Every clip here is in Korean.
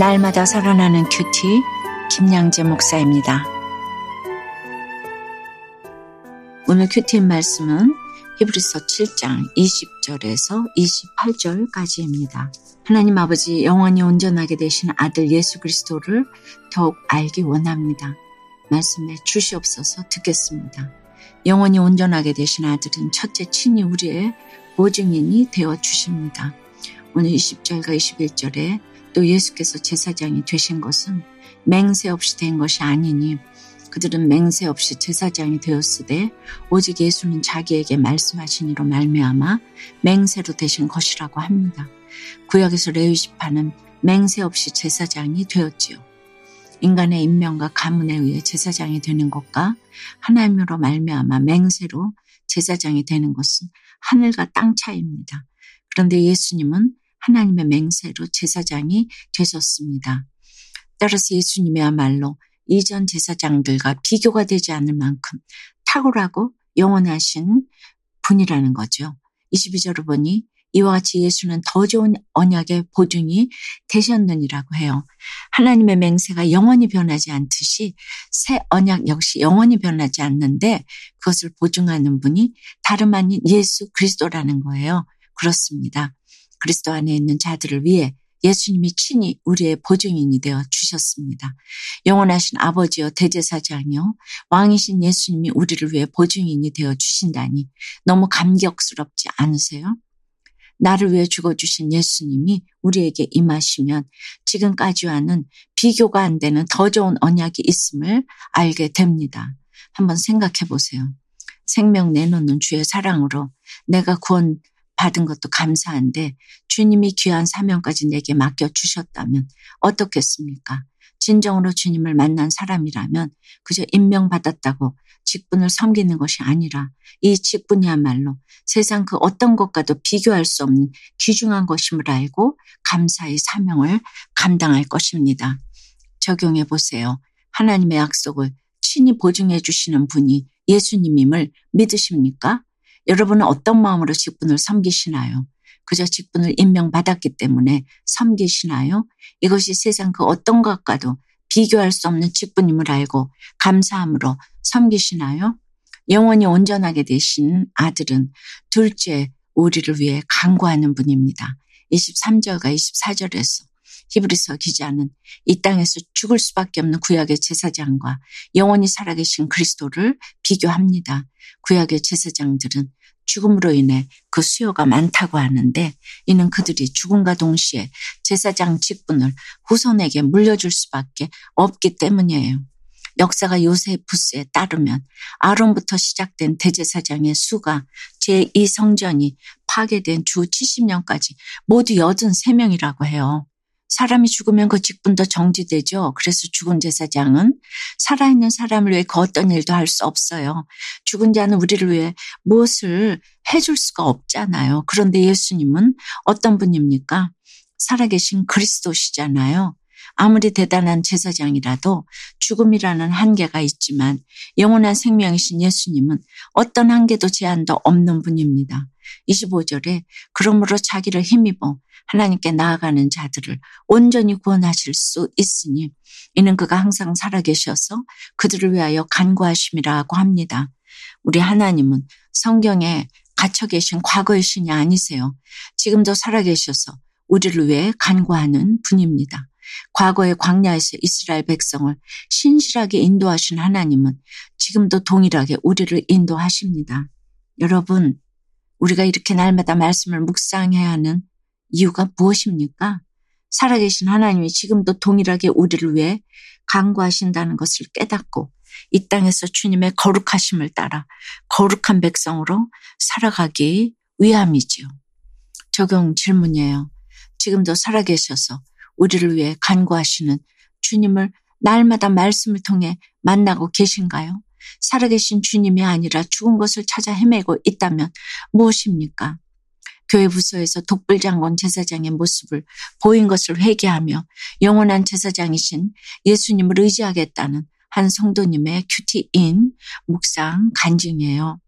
날마다 살아나는 큐티 김양재 목사입니다. 오늘 큐티 말씀은 히브리서 7장 20절에서 28절까지입니다. 하나님 아버지 영원히 온전하게 되신 아들 예수 그리스도를 더욱 알기 원합니다. 말씀에 주시옵소서 듣겠습니다. 영원히 온전하게 되신 아들은 첫째 친히 우리의 보증인이 되어 주십니다. 오늘 20절과 21절에 또 예수께서 제사장이 되신 것은 맹세 없이 된 것이 아니니 그들은 맹세 없이 제사장이 되었으되 오직 예수는 자기에게 말씀하신 이로 말미암아 맹세로 되신 것이라고 합니다. 구약에서 레위 지파는 맹세 없이 제사장이 되었지요. 인간의 인명과 가문에 의해 제사장이 되는 것과 하나님으로 말미암아 맹세로 제사장이 되는 것은 하늘과 땅 차이입니다. 그런데 예수님은 하나님의 맹세로 제사장이 되셨습니다. 따라서 예수님이야말로 이전 제사장들과 비교가 되지 않을 만큼 탁월하고 영원하신 분이라는 거죠. 22절을 보니 이와 같이 예수는 더 좋은 언약의 보증이 되셨느니라고 해요. 하나님의 맹세가 영원히 변하지 않듯이 새 언약 역시 영원히 변하지 않는데 그것을 보증하는 분이 다름 아닌 예수 그리스도라는 거예요. 그렇습니다. 그리스도 안에 있는 자들을 위해 예수님이 친히 우리의 보증인이 되어 주셨습니다. 영원하신 아버지여 대제사장이요 왕이신 예수님이 우리를 위해 보증인이 되어 주신다니 너무 감격스럽지 않으세요? 나를 위해 죽어주신 예수님이 우리에게 임하시면 지금까지와는 비교가 안 되는 더 좋은 언약이 있음을 알게 됩니다. 한번 생각해 보세요. 생명 내놓는 주의 사랑으로 내가 구원 받은 것도 감사한데 주님이 귀한 사명까지 내게 맡겨주셨다면 어떻겠습니까? 진정으로 주님을 만난 사람이라면 그저 임명받았다고 직분을 섬기는 것이 아니라 이 직분이야말로 세상 그 어떤 것과도 비교할 수 없는 귀중한 것임을 알고 감사의 사명을 감당할 것입니다. 적용해 보세요. 하나님의 약속을 친히 보증해 주시는 분이 예수님임을 믿으십니까? 여러분은 어떤 마음으로 직분을 섬기시나요? 그저 직분을 임명받았기 때문에 섬기시나요? 이것이 세상 그 어떤 것과도 비교할 수 없는 직분임을 알고 감사함으로 섬기시나요? 영원히 온전하게 되신 아들은 둘째 우리를 위해 강구하는 분입니다. 23절과 24절에서 히브리서 기자는 이 땅에서 죽을 수밖에 없는 구약의 제사장과 영원히 살아계신 그리스도를 비교합니다. 구약의 제사장들은 죽음으로 인해 그 수요가 많다고 하는데 이는 그들이 죽음과 동시에 제사장 직분을 후손에게 물려줄 수밖에 없기 때문이에요. 역사가 요세푸스에 따르면 아론부터 시작된 대제사장의 수가 제2성전이 파괴된 주 70년까지 모두 83명이라고 해요. 사람이 죽으면 그 직분도 정지되죠. 그래서 죽은 제사장은 살아있는 사람을 위해 그 어떤 일도 할 수 없어요. 죽은 자는 우리를 위해 무엇을 해줄 수가 없잖아요. 그런데 예수님은 어떤 분입니까? 살아계신 그리스도시잖아요. 아무리 대단한 제사장이라도 죽음이라는 한계가 있지만 영원한 생명이신 예수님은 어떤 한계도 제한도 없는 분입니다. 25절에 그러므로 자기를 힘입어 하나님께 나아가는 자들을 온전히 구원하실 수 있으니 이는 그가 항상 살아계셔서 그들을 위하여 간구하심이라고 합니다. 우리 하나님은 성경에 갇혀 계신 과거의 신이 아니세요. 지금도 살아계셔서 우리를 위해 간구하는 분입니다. 과거의 광야에서 이스라엘 백성을 신실하게 인도하신 하나님은 지금도 동일하게 우리를 인도하십니다. 여러분, 우리가 이렇게 날마다 말씀을 묵상해야 하는 이유가 무엇입니까? 살아계신 하나님이 지금도 동일하게 우리를 위해 강구하신다는 것을 깨닫고 이 땅에서 주님의 거룩하심을 따라 거룩한 백성으로 살아가기 위함이지요. 적용 질문이에요. 지금도 살아계셔서 우리를 위해 간구하시는 주님을 날마다 말씀을 통해 만나고 계신가요? 살아계신 주님이 아니라 죽은 것을 찾아 헤매고 있다면 무엇입니까? 교회 부서에서 독불장군 제사장의 모습을 보인 것을 회개하며 영원한 제사장이신 예수님을 의지하겠다는 한 성도님의 큐티인 묵상 간증이에요.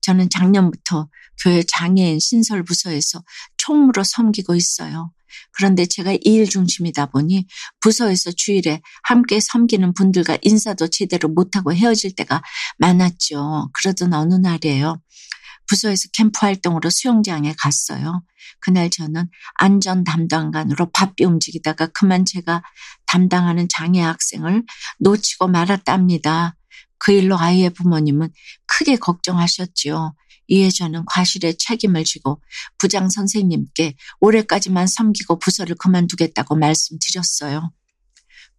저는 작년부터 교회 장애인 신설 부서에서 총무로 섬기고 있어요. 그런데 제가 일 중심이다 보니 부서에서 주일에 함께 섬기는 분들과 인사도 제대로 못하고 헤어질 때가 많았죠. 그러던 어느 날이에요. 부서에서 캠프 활동으로 수영장에 갔어요. 그날 저는 안전 담당관으로 바삐 움직이다가 그만 제가 담당하는 장애 학생을 놓치고 말았답니다. 그 일로 아이의 부모님은 크게 걱정하셨지요. 이에 저는 과실의 책임을 지고 부장 선생님께 올해까지만 섬기고 부서를 그만두겠다고 말씀드렸어요.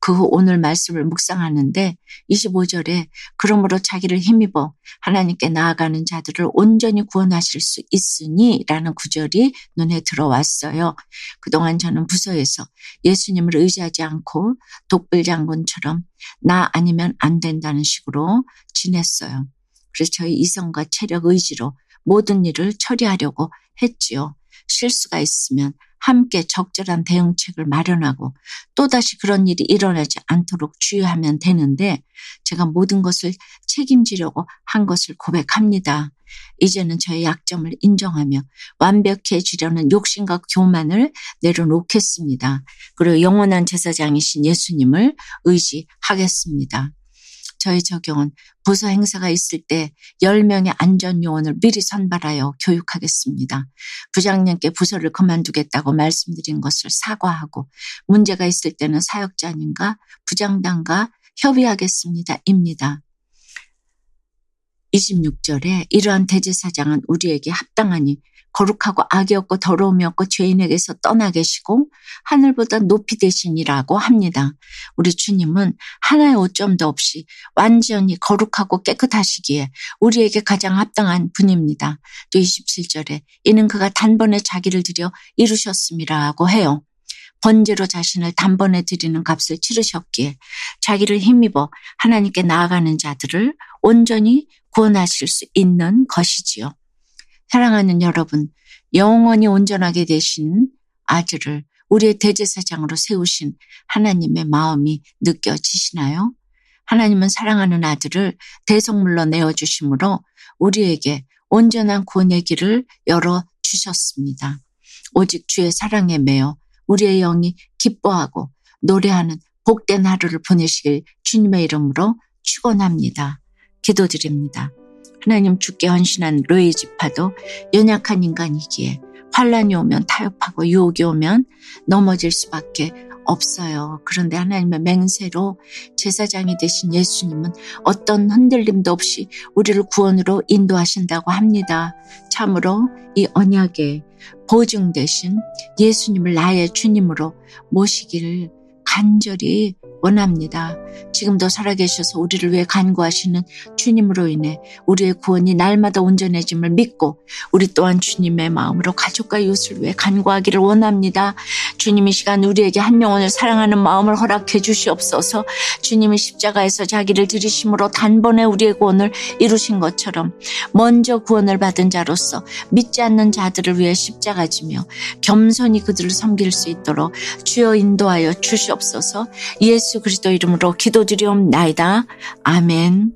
그 후 오늘 말씀을 묵상하는데 25절에 그러므로 자기를 힘입어 하나님께 나아가는 자들을 온전히 구원하실 수 있으니 라는 구절이 눈에 들어왔어요. 그동안 저는 부서에서 예수님을 의지하지 않고 독불장군처럼 나 아니면 안 된다는 식으로 지냈어요. 그래서 저희 이성과 체력 의지로 모든 일을 처리하려고 했지요. 실수가 있으면 함께 적절한 대응책을 마련하고 또다시 그런 일이 일어나지 않도록 주의하면 되는데 제가 모든 것을 책임지려고 한 것을 고백합니다. 이제는 저의 약점을 인정하며 완벽해지려는 욕심과 교만을 내려놓겠습니다. 그리고 영원한 제사장이신 예수님을 의지하겠습니다. 저희 적용은 부서 행사가 있을 때 10명의 안전요원을 미리 선발하여 교육하겠습니다. 부장님께 부서를 그만두겠다고 말씀드린 것을 사과하고 문제가 있을 때는 사역자님과 부장단과 협의하겠습니다. 입니다. 26절에 이러한 대제사장은 우리에게 합당하니 거룩하고 악이 없고 더러움이 없고 죄인에게서 떠나 계시고 하늘보다 높이 되시니라고 합니다. 우리 주님은 하나의 오점도 없이 완전히 거룩하고 깨끗하시기에 우리에게 가장 합당한 분입니다. 또 27절에 이는 그가 단번에 자기를 들여 이루셨음이라고 해요. 번제로 자신을 단번에 드리는 값을 치르셨기에 자기를 힘입어 하나님께 나아가는 자들을 온전히 구원하실 수 있는 것이지요. 사랑하는 여러분, 영원히 온전하게 되신 아들을 우리의 대제사장으로 세우신 하나님의 마음이 느껴지시나요? 하나님은 사랑하는 아들을 대성물로 내어주심으로 우리에게 온전한 구원의 길을 열어주셨습니다. 오직 주의 사랑에 매여 우리의 영이 기뻐하고 노래하는 복된 하루를 보내시길 주님의 이름으로 축원합니다. 기도드립니다. 하나님 주께 헌신한 로이 지파도 연약한 인간이기에 환란이 오면 타협하고 유혹이 오면 넘어질 수밖에 없어요. 그런데 하나님의 맹세로 제사장이 되신 예수님은 어떤 흔들림도 없이 우리를 구원으로 인도하신다고 합니다. 참으로 이 언약에 보증되신 예수님을 나의 주님으로 모시기를 간절히 원합니다. 지금도 살아계셔서 우리를 위해 간구하시는 주님으로 인해 우리의 구원이 날마다 온전해짐을 믿고 우리 또한 주님의 마음으로 가족과 이웃을 위해 간구하기를 원합니다. 주님 이 시간 우리에게 한 영혼을 사랑하는 마음을 허락해 주시옵소서 주님이 십자가에서 자기를 들이심으로 단번에 우리의 구원을 이루신 것처럼 먼저 구원을 받은 자로서 믿지 않는 자들을 위해 십자가 지며 겸손히 그들을 섬길 수 있도록 주여 인도하여 주시옵소서 예수 그리스도 이름으로 기도드리옵나이다. 아멘.